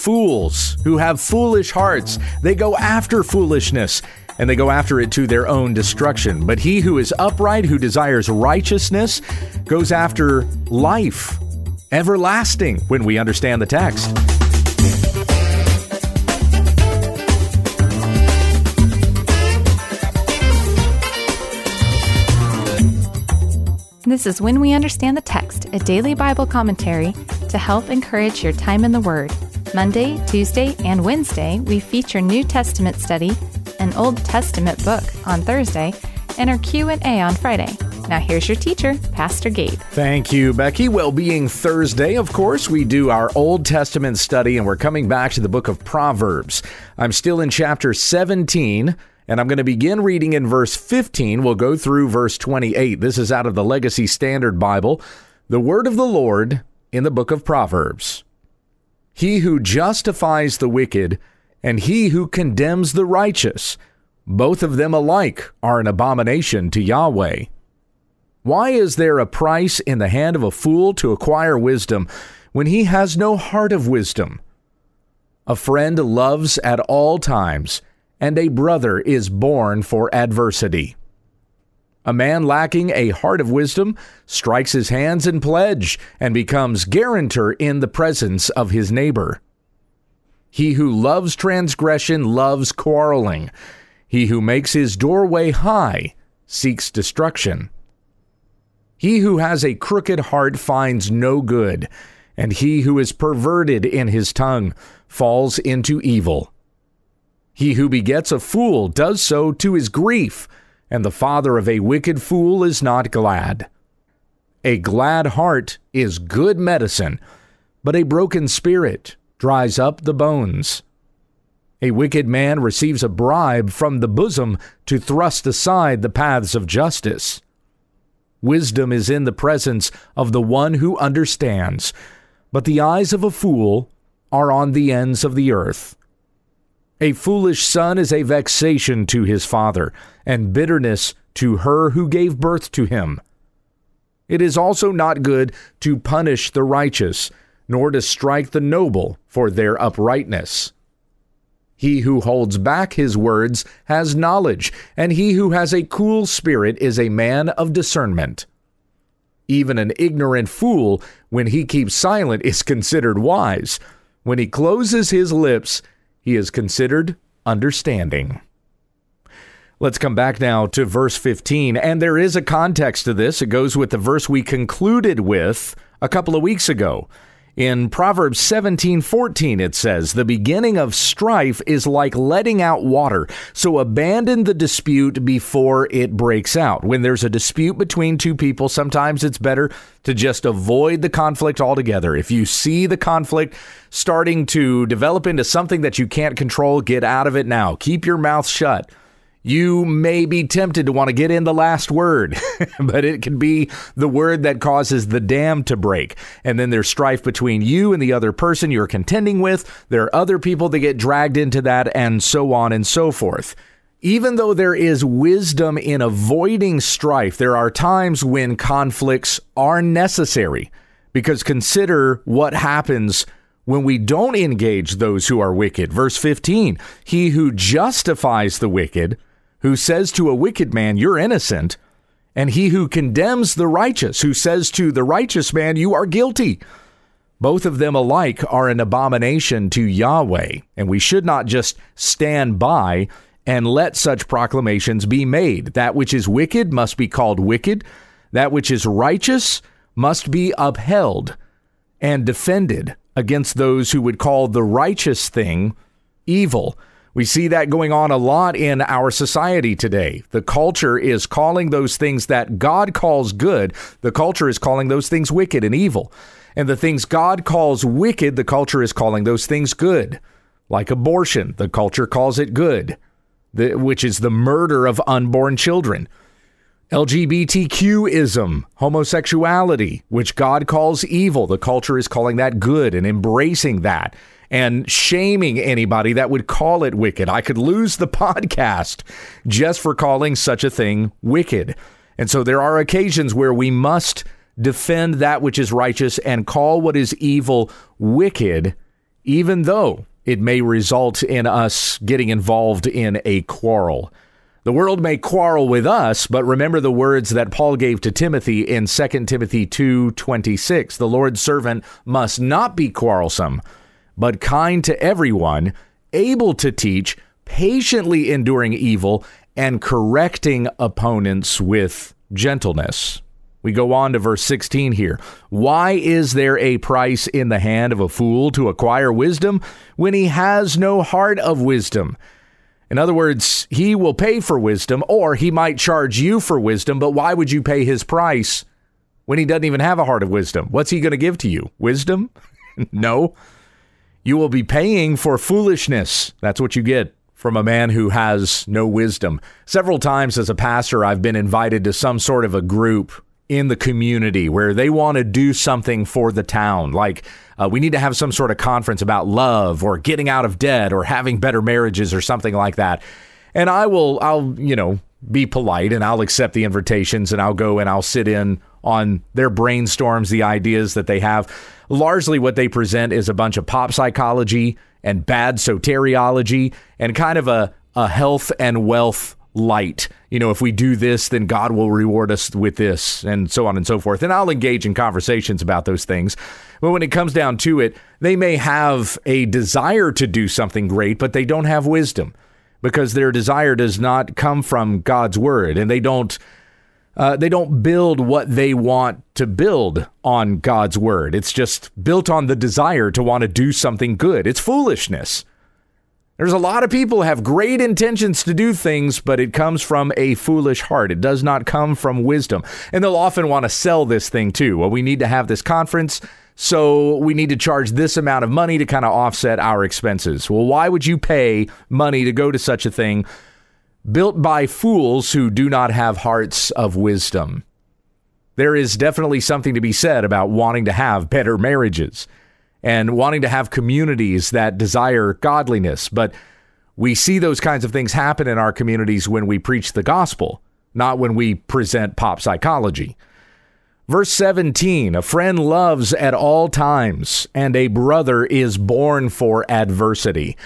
fools who have foolish hearts. They go after foolishness and they go after it to their own destruction. But he who is upright, who desires righteousness, goes after life, everlasting, when we understand the text. This is When We Understand the Text, a daily Bible commentary to help encourage your time in the Word. Monday, Tuesday, and Wednesday, we feature New Testament study, an Old Testament book on Thursday, and our Q&A on Friday. Now here's your teacher, Pastor Gabe. Thank you, Becky. Well, being Thursday, of course, we do our Old Testament study and we're coming back to the book of Proverbs. I'm still in chapter 17 and I'm going to begin reading in verse 15. We'll go through verse 28. This is out of the Legacy Standard Bible. The word of the Lord in the book of Proverbs. He who justifies the wicked and he who condemns the righteous, both of them alike are an abomination to Yahweh. Why is there a price in the hand of a fool to acquire wisdom when he has no heart of wisdom? A friend loves at all times and a brother is born for adversity. A man lacking a heart of wisdom strikes his hands in pledge and becomes guarantor in the presence of his neighbor. He who loves transgression loves quarreling. He who makes his doorway high seeks destruction. He who has a crooked heart finds no good, and he who is perverted in his tongue falls into evil. He who begets a fool does so to his grief, and the father of a wicked fool is not glad. A glad heart is good medicine, but a broken spirit dries up the bones. A wicked man receives a bribe from the bosom to thrust aside the paths of justice. Wisdom is in the presence of the one who understands, but the eyes of a fool are on the ends of the earth. A foolish son is a vexation to his father, and bitterness to her who gave birth to him. It is also not good to punish the righteous, nor to strike the noble for their uprightness. He who holds back his words has knowledge, and he who has a cool spirit is a man of discernment. Even an ignorant fool, when he keeps silent, is considered wise. When he closes his lips, he is considered understanding. Let's come back now to verse 15. And there is a context to this. It goes with the verse we concluded with a couple of weeks ago. In Proverbs 17:14 it says, "The beginning of strife is like letting out water, so abandon the dispute before it breaks out." When there's a dispute between two people, sometimes it's better to just avoid the conflict altogether. If you see the conflict starting to develop into something that you can't control, get out of it now. Keep your mouth shut you may be tempted to want to get in the last word, but it can be the word that causes the dam to break. And then there's strife between you and the other person you're contending with. There are other people that get dragged into that, and so on and so forth. Even though there is wisdom in avoiding strife, there are times when conflicts are necessary. Because consider what happens when we don't engage those who are wicked. Verse 15 He who justifies the wicked who says to a wicked man, You're innocent, and he who condemns the righteous, who says to the righteous man, You are guilty. Both of them alike are an abomination to Yahweh, and we should not just stand by and let such proclamations be made. That which is wicked must be called wicked, that which is righteous must be upheld and defended against those who would call the righteous thing evil. We see that going on a lot in our society today. The culture is calling those things that God calls good, the culture is calling those things wicked and evil. And the things God calls wicked, the culture is calling those things good. Like abortion, the culture calls it good, which is the murder of unborn children. LGBTQism, homosexuality, which God calls evil, the culture is calling that good and embracing that and shaming anybody that would call it wicked. I could lose the podcast just for calling such a thing wicked. And so there are occasions where we must defend that which is righteous and call what is evil wicked even though it may result in us getting involved in a quarrel. The world may quarrel with us, but remember the words that Paul gave to Timothy in 2 Timothy 2:26. The Lord's servant must not be quarrelsome, but kind to everyone, able to teach, patiently enduring evil, and correcting opponents with gentleness. We go on to verse 16 here. Why is there a price in the hand of a fool to acquire wisdom when he has no heart of wisdom? In other words, he will pay for wisdom, or he might charge you for wisdom, but why would you pay his price when he doesn't even have a heart of wisdom? What's he going to give to you? Wisdom? no. You will be paying for foolishness. That's what you get from a man who has no wisdom. Several times as a pastor, I've been invited to some sort of a group in the community where they want to do something for the town. Like uh, we need to have some sort of conference about love or getting out of debt or having better marriages or something like that. And I will, I'll, you know, be polite and I'll accept the invitations and I'll go and I'll sit in on their brainstorms, the ideas that they have. Largely, what they present is a bunch of pop psychology and bad soteriology and kind of a, a health and wealth light. You know, if we do this, then God will reward us with this, and so on and so forth. And I'll engage in conversations about those things. But when it comes down to it, they may have a desire to do something great, but they don't have wisdom because their desire does not come from God's word, and they don't. Uh, they don't build what they want to build on God's word. It's just built on the desire to want to do something good. It's foolishness. There's a lot of people have great intentions to do things, but it comes from a foolish heart. It does not come from wisdom. And they'll often want to sell this thing too. Well, we need to have this conference, so we need to charge this amount of money to kind of offset our expenses. Well, why would you pay money to go to such a thing built by fools who do not have hearts of wisdom? There is definitely something to be said about wanting to have better marriages and wanting to have communities that desire godliness. But we see those kinds of things happen in our communities when we preach the gospel, not when we present pop psychology. Verse 17 A friend loves at all times, and a brother is born for adversity.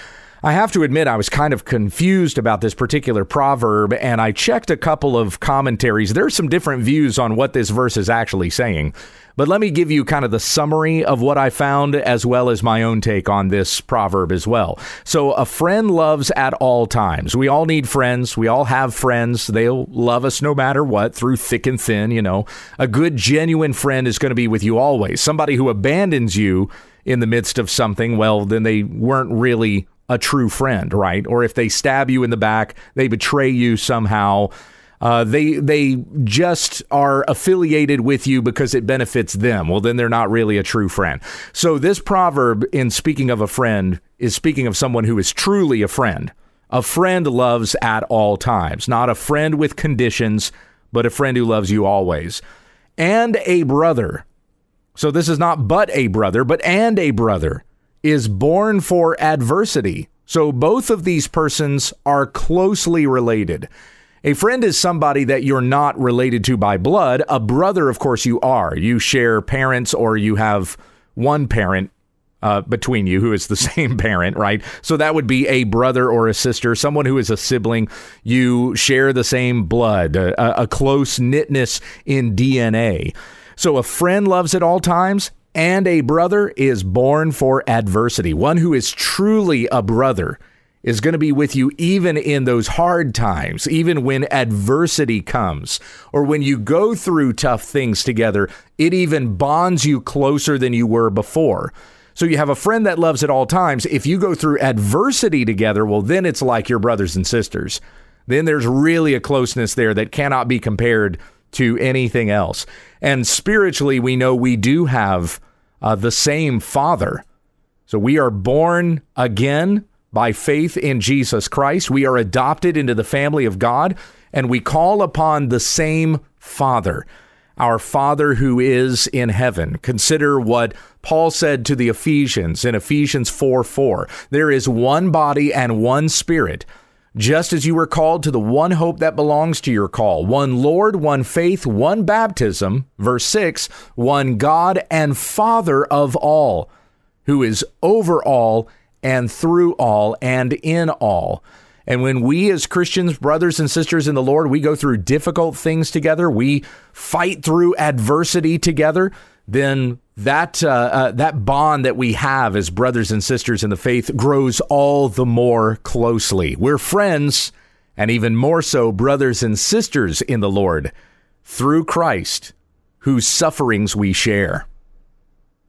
I have to admit, I was kind of confused about this particular proverb, and I checked a couple of commentaries. There's some different views on what this verse is actually saying. But let me give you kind of the summary of what I found as well as my own take on this proverb as well. So, a friend loves at all times. We all need friends. We all have friends. They'll love us no matter what, through thick and thin, you know. A good, genuine friend is going to be with you always. Somebody who abandons you in the midst of something, well, then they weren't really a true friend, right? Or if they stab you in the back, they betray you somehow. Uh, they they just are affiliated with you because it benefits them. Well, then they're not really a true friend. So this proverb, in speaking of a friend, is speaking of someone who is truly a friend. A friend loves at all times, not a friend with conditions, but a friend who loves you always, and a brother. So this is not but a brother, but and a brother is born for adversity. So both of these persons are closely related. A friend is somebody that you're not related to by blood. A brother, of course, you are. You share parents or you have one parent uh, between you who is the same parent, right? So that would be a brother or a sister, someone who is a sibling. You share the same blood, a, a close knitness in DNA. So a friend loves at all times, and a brother is born for adversity. One who is truly a brother is going to be with you even in those hard times, even when adversity comes, or when you go through tough things together. It even bonds you closer than you were before. So you have a friend that loves at all times. If you go through adversity together, well, then it's like your brothers and sisters. Then there's really a closeness there that cannot be compared to anything else. And spiritually, we know we do have uh, the same Father. So we are born again by faith in Jesus Christ. We are adopted into the family of God, and we call upon the same Father, our Father who is in heaven. Consider what Paul said to the Ephesians in Ephesians 4 4. There is one body and one spirit. Just as you were called to the one hope that belongs to your call, one Lord, one faith, one baptism, verse 6, one God and Father of all who is over all and through all and in all. And when we, as Christians, brothers and sisters in the Lord, we go through difficult things together, we fight through adversity together, then that uh, uh, that bond that we have as brothers and sisters in the faith grows all the more closely. We're friends, and even more so, brothers and sisters in the Lord through Christ, whose sufferings we share.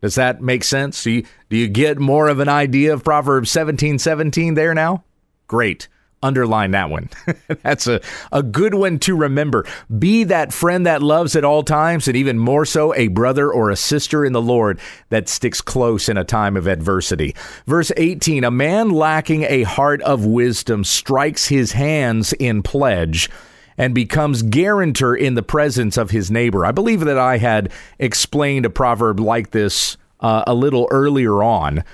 Does that make sense? Do you, do you get more of an idea of Proverbs 17 17 there now? Great underline that one. That's a, a good one to remember. Be that friend that loves at all times, and even more so, a brother or a sister in the Lord that sticks close in a time of adversity. Verse 18 A man lacking a heart of wisdom strikes his hands in pledge and becomes guarantor in the presence of his neighbor. I believe that I had explained a proverb like this uh, a little earlier on.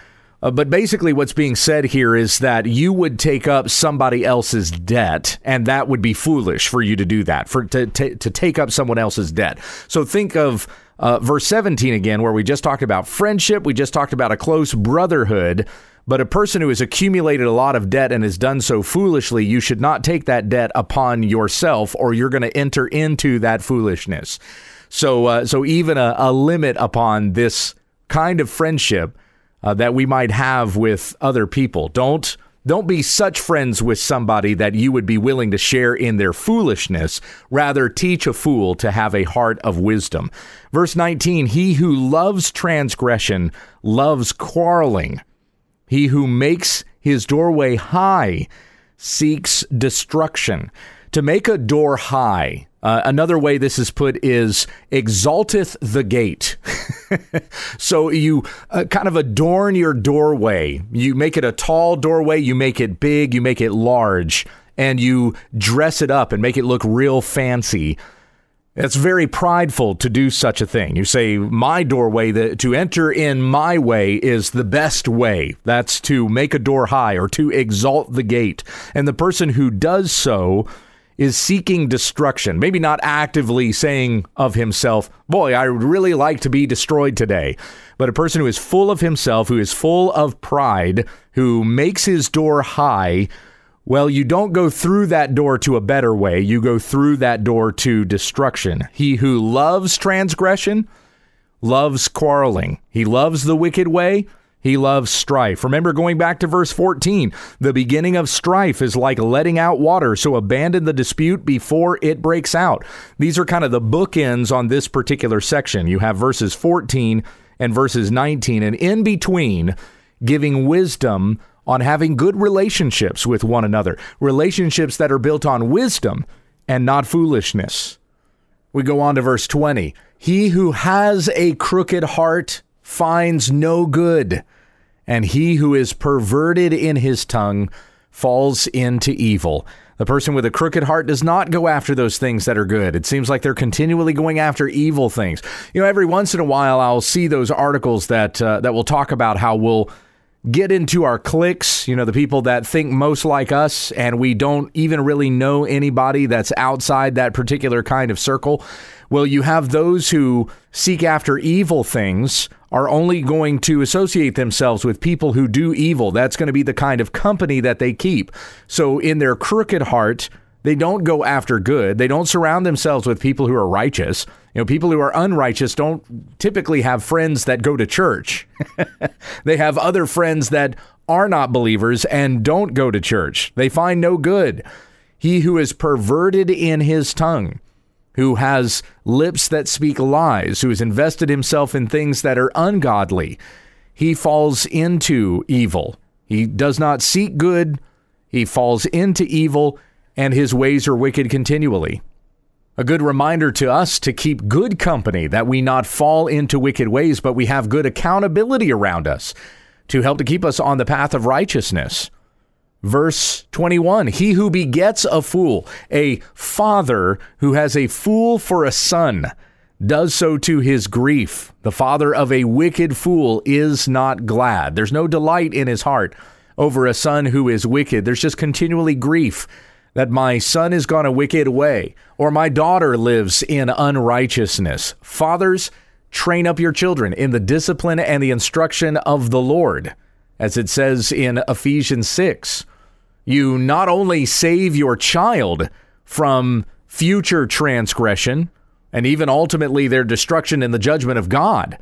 Uh, but basically, what's being said here is that you would take up somebody else's debt, and that would be foolish for you to do that, for to, to, to take up someone else's debt. So think of uh, verse 17 again, where we just talked about friendship, we just talked about a close brotherhood. But a person who has accumulated a lot of debt and has done so foolishly, you should not take that debt upon yourself, or you're going to enter into that foolishness. So, uh, so even a, a limit upon this kind of friendship uh, that we might have with other people. Don't don't be such friends with somebody that you would be willing to share in their foolishness. Rather, teach a fool to have a heart of wisdom. Verse 19 He who loves transgression loves quarreling. He who makes his doorway high seeks destruction. To make a door high, uh, another way this is put is exalteth the gate. so you uh, kind of adorn your doorway. You make it a tall doorway, you make it big, you make it large, and you dress it up and make it look real fancy. It's very prideful to do such a thing. You say, My doorway, the, to enter in my way is the best way. That's to make a door high or to exalt the gate. And the person who does so is seeking destruction, maybe not actively saying of himself, Boy, I would really like to be destroyed today. But a person who is full of himself, who is full of pride, who makes his door high, well, you don't go through that door to a better way. You go through that door to destruction. He who loves transgression loves quarreling. He loves the wicked way he loves strife. Remember going back to verse 14, the beginning of strife is like letting out water, so abandon the dispute before it breaks out. These are kind of the bookends on this particular section. You have verses 14 and verses 19, and in between, giving wisdom on having good relationships with one another, relationships that are built on wisdom and not foolishness. We go on to verse 20. He who has a crooked heart finds no good, and he who is perverted in his tongue falls into evil. The person with a crooked heart does not go after those things that are good. It seems like they're continually going after evil things. You know, every once in a while, I'll see those articles that uh, that will talk about how we'll get into our cliques, you know, the people that think most like us, and we don't even really know anybody that's outside that particular kind of circle. Well, you have those who seek after evil things are only going to associate themselves with people who do evil. That's going to be the kind of company that they keep. So, in their crooked heart, they don't go after good. They don't surround themselves with people who are righteous. You know, people who are unrighteous don't typically have friends that go to church. they have other friends that are not believers and don't go to church. They find no good. He who is perverted in his tongue who has lips that speak lies, who has invested himself in things that are ungodly, he falls into evil. He does not seek good, he falls into evil, and his ways are wicked continually. A good reminder to us to keep good company, that we not fall into wicked ways, but we have good accountability around us to help to keep us on the path of righteousness. Verse 21 He who begets a fool, a father who has a fool for a son, does so to his grief. The father of a wicked fool is not glad. There's no delight in his heart over a son who is wicked. There's just continually grief that my son has gone a wicked way, or my daughter lives in unrighteousness. Fathers, train up your children in the discipline and the instruction of the Lord, as it says in Ephesians 6. You not only save your child from future transgression and even ultimately their destruction in the judgment of God,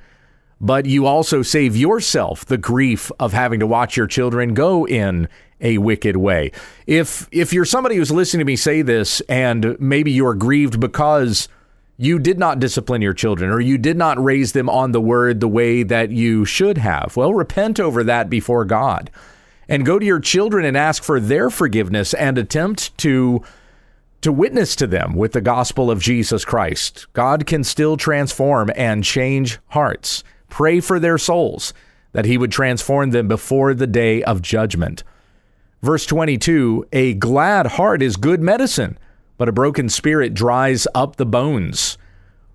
but you also save yourself the grief of having to watch your children go in a wicked way. If if you're somebody who's listening to me say this and maybe you're grieved because you did not discipline your children or you did not raise them on the word the way that you should have. Well, repent over that before God and go to your children and ask for their forgiveness and attempt to to witness to them with the gospel of Jesus Christ. God can still transform and change hearts. Pray for their souls that he would transform them before the day of judgment. Verse 22 A glad heart is good medicine but a broken spirit dries up the bones.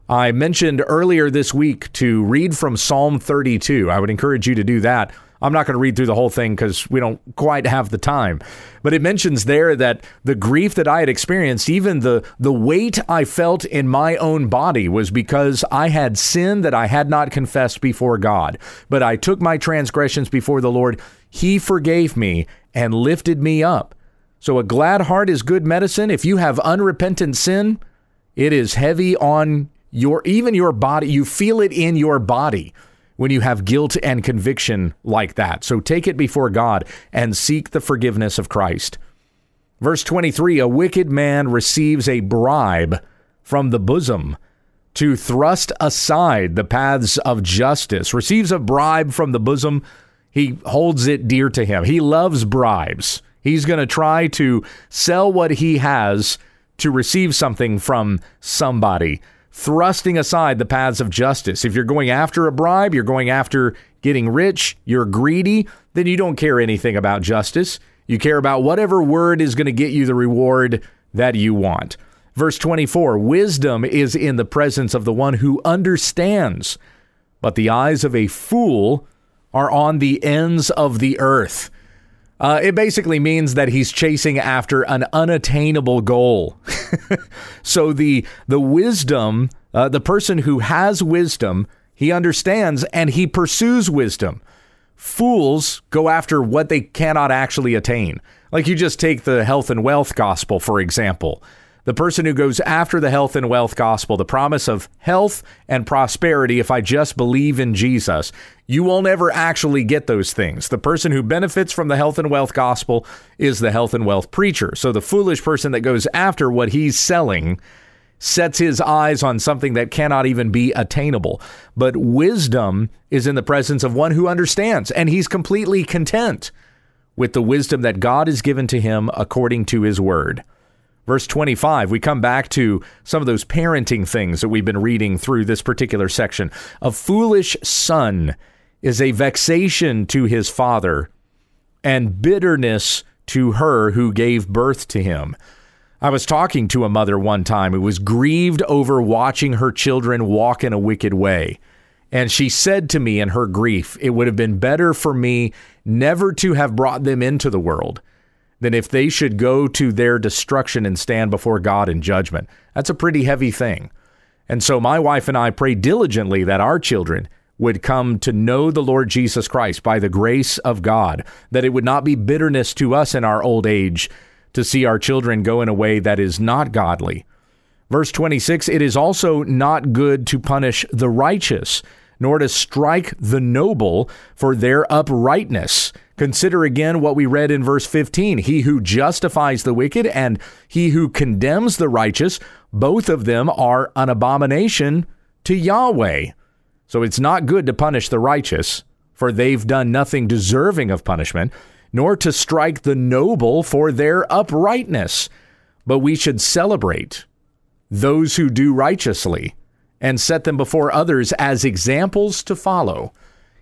I mentioned earlier this week to read from Psalm 32. I would encourage you to do that. I'm not going to read through the whole thing because we don't quite have the time. But it mentions there that the grief that I had experienced, even the, the weight I felt in my own body, was because I had sin that I had not confessed before God. But I took my transgressions before the Lord. He forgave me and lifted me up. So a glad heart is good medicine. If you have unrepentant sin, it is heavy on your even your body. You feel it in your body when you have guilt and conviction like that. So take it before God and seek the forgiveness of Christ. Verse 23 A wicked man receives a bribe from the bosom to thrust aside the paths of justice, receives a bribe from the bosom. He holds it dear to him. He loves bribes. He's going to try to sell what he has to receive something from somebody, thrusting aside the paths of justice. If you're going after a bribe, you're going after getting rich, you're greedy, then you don't care anything about justice. You care about whatever word is going to get you the reward that you want. Verse 24 Wisdom is in the presence of the one who understands, but the eyes of a fool are on the ends of the earth. Uh, it basically means that he's chasing after an unattainable goal. so the the wisdom, uh, the person who has wisdom, he understands and he pursues wisdom. Fools go after what they cannot actually attain. Like you just take the health and wealth gospel, for example the person who goes after the health and wealth gospel, the promise of health and prosperity if I just believe in Jesus, you will never actually get those things. The person who benefits from the health and wealth gospel is the health and wealth preacher. So the foolish person that goes after what he's selling sets his eyes on something that cannot even be attainable. But wisdom is in the presence of one who understands, and he's completely content with the wisdom that God has given to him according to his word. Verse 25, we come back to some of those parenting things that we've been reading through this particular section. A foolish son is a vexation to his father, and bitterness to her who gave birth to him. I was talking to a mother one time who was grieved over watching her children walk in a wicked way. And she said to me in her grief, It would have been better for me never to have brought them into the world than if they should go to their destruction and stand before God in judgment. That's a pretty heavy thing. And so my wife and I pray diligently that our children would come to know the Lord Jesus Christ by the grace of God, that it would not be bitterness to us in our old age to see our children go in a way that is not godly. Verse 26 It is also not good to punish the righteous, nor to strike the noble for their uprightness. Consider again what we read in verse 15. He who justifies the wicked and he who condemns the righteous, both of them are an abomination to Yahweh. So it's not good to punish the righteous, for they've done nothing deserving of punishment, nor to strike the noble for their uprightness. But we should celebrate those who do righteously and set them before others as examples to follow.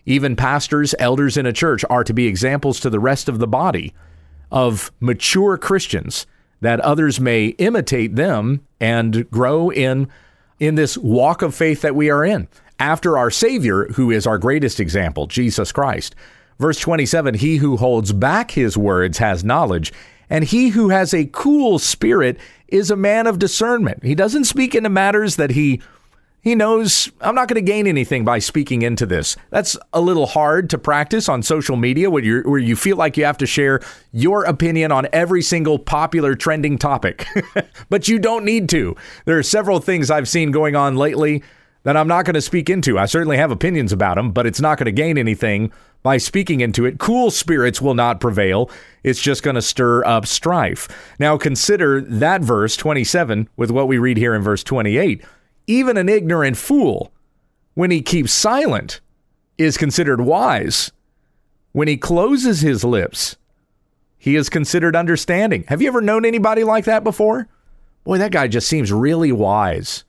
Even pastors, elders in a church are to be examples to the rest of the body of mature Christians that others may imitate them and grow in in this walk of faith that we are in. After our savior who is our greatest example Jesus Christ. Verse 27 he who holds back his words has knowledge and he who has a cool spirit is a man of discernment. He doesn't speak into matters that he He knows I'm not going to gain anything by speaking into this. That's a little hard to practice on social media where you where you feel like you have to share your opinion on every single popular trending topic. but you don't need to. There are several things I've seen going on lately that I'm not going to speak into. I certainly have opinions about them, but it's not going to gain anything by speaking into it. Cool spirits will not prevail. It's just going to stir up strife. Now consider that verse 27 with what we read here in verse 28 even an ignorant fool, when he keeps silent, is considered wise. When he closes his lips, he is considered understanding. Have you ever known anybody like that before? Boy, that guy just seems really wise.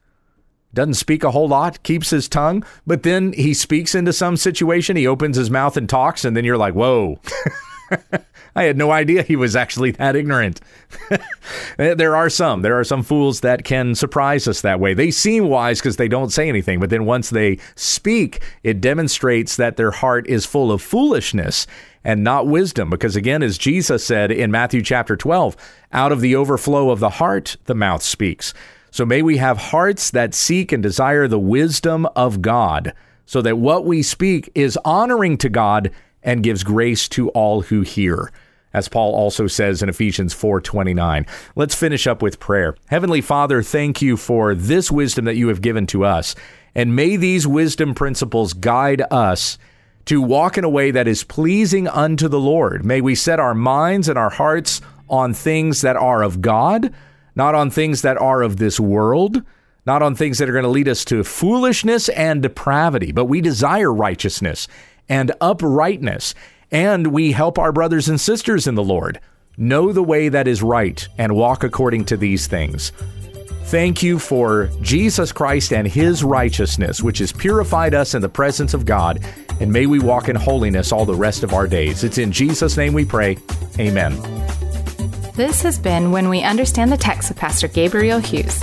Doesn't speak a whole lot, keeps his tongue, but then he speaks into some situation, he opens his mouth and talks, and then you're like, whoa. I had no idea he was actually that ignorant. there are some. There are some fools that can surprise us that way. They seem wise because they don't say anything, but then once they speak, it demonstrates that their heart is full of foolishness and not wisdom. Because again, as Jesus said in Matthew chapter 12, out of the overflow of the heart, the mouth speaks. So may we have hearts that seek and desire the wisdom of God, so that what we speak is honoring to God and gives grace to all who hear as Paul also says in Ephesians 4:29. Let's finish up with prayer. Heavenly Father, thank you for this wisdom that you have given to us, and may these wisdom principles guide us to walk in a way that is pleasing unto the Lord. May we set our minds and our hearts on things that are of God, not on things that are of this world, not on things that are going to lead us to foolishness and depravity, but we desire righteousness and uprightness. And we help our brothers and sisters in the Lord know the way that is right and walk according to these things. Thank you for Jesus Christ and his righteousness, which has purified us in the presence of God, and may we walk in holiness all the rest of our days. It's in Jesus' name we pray. Amen. This has been When We Understand the Text with Pastor Gabriel Hughes.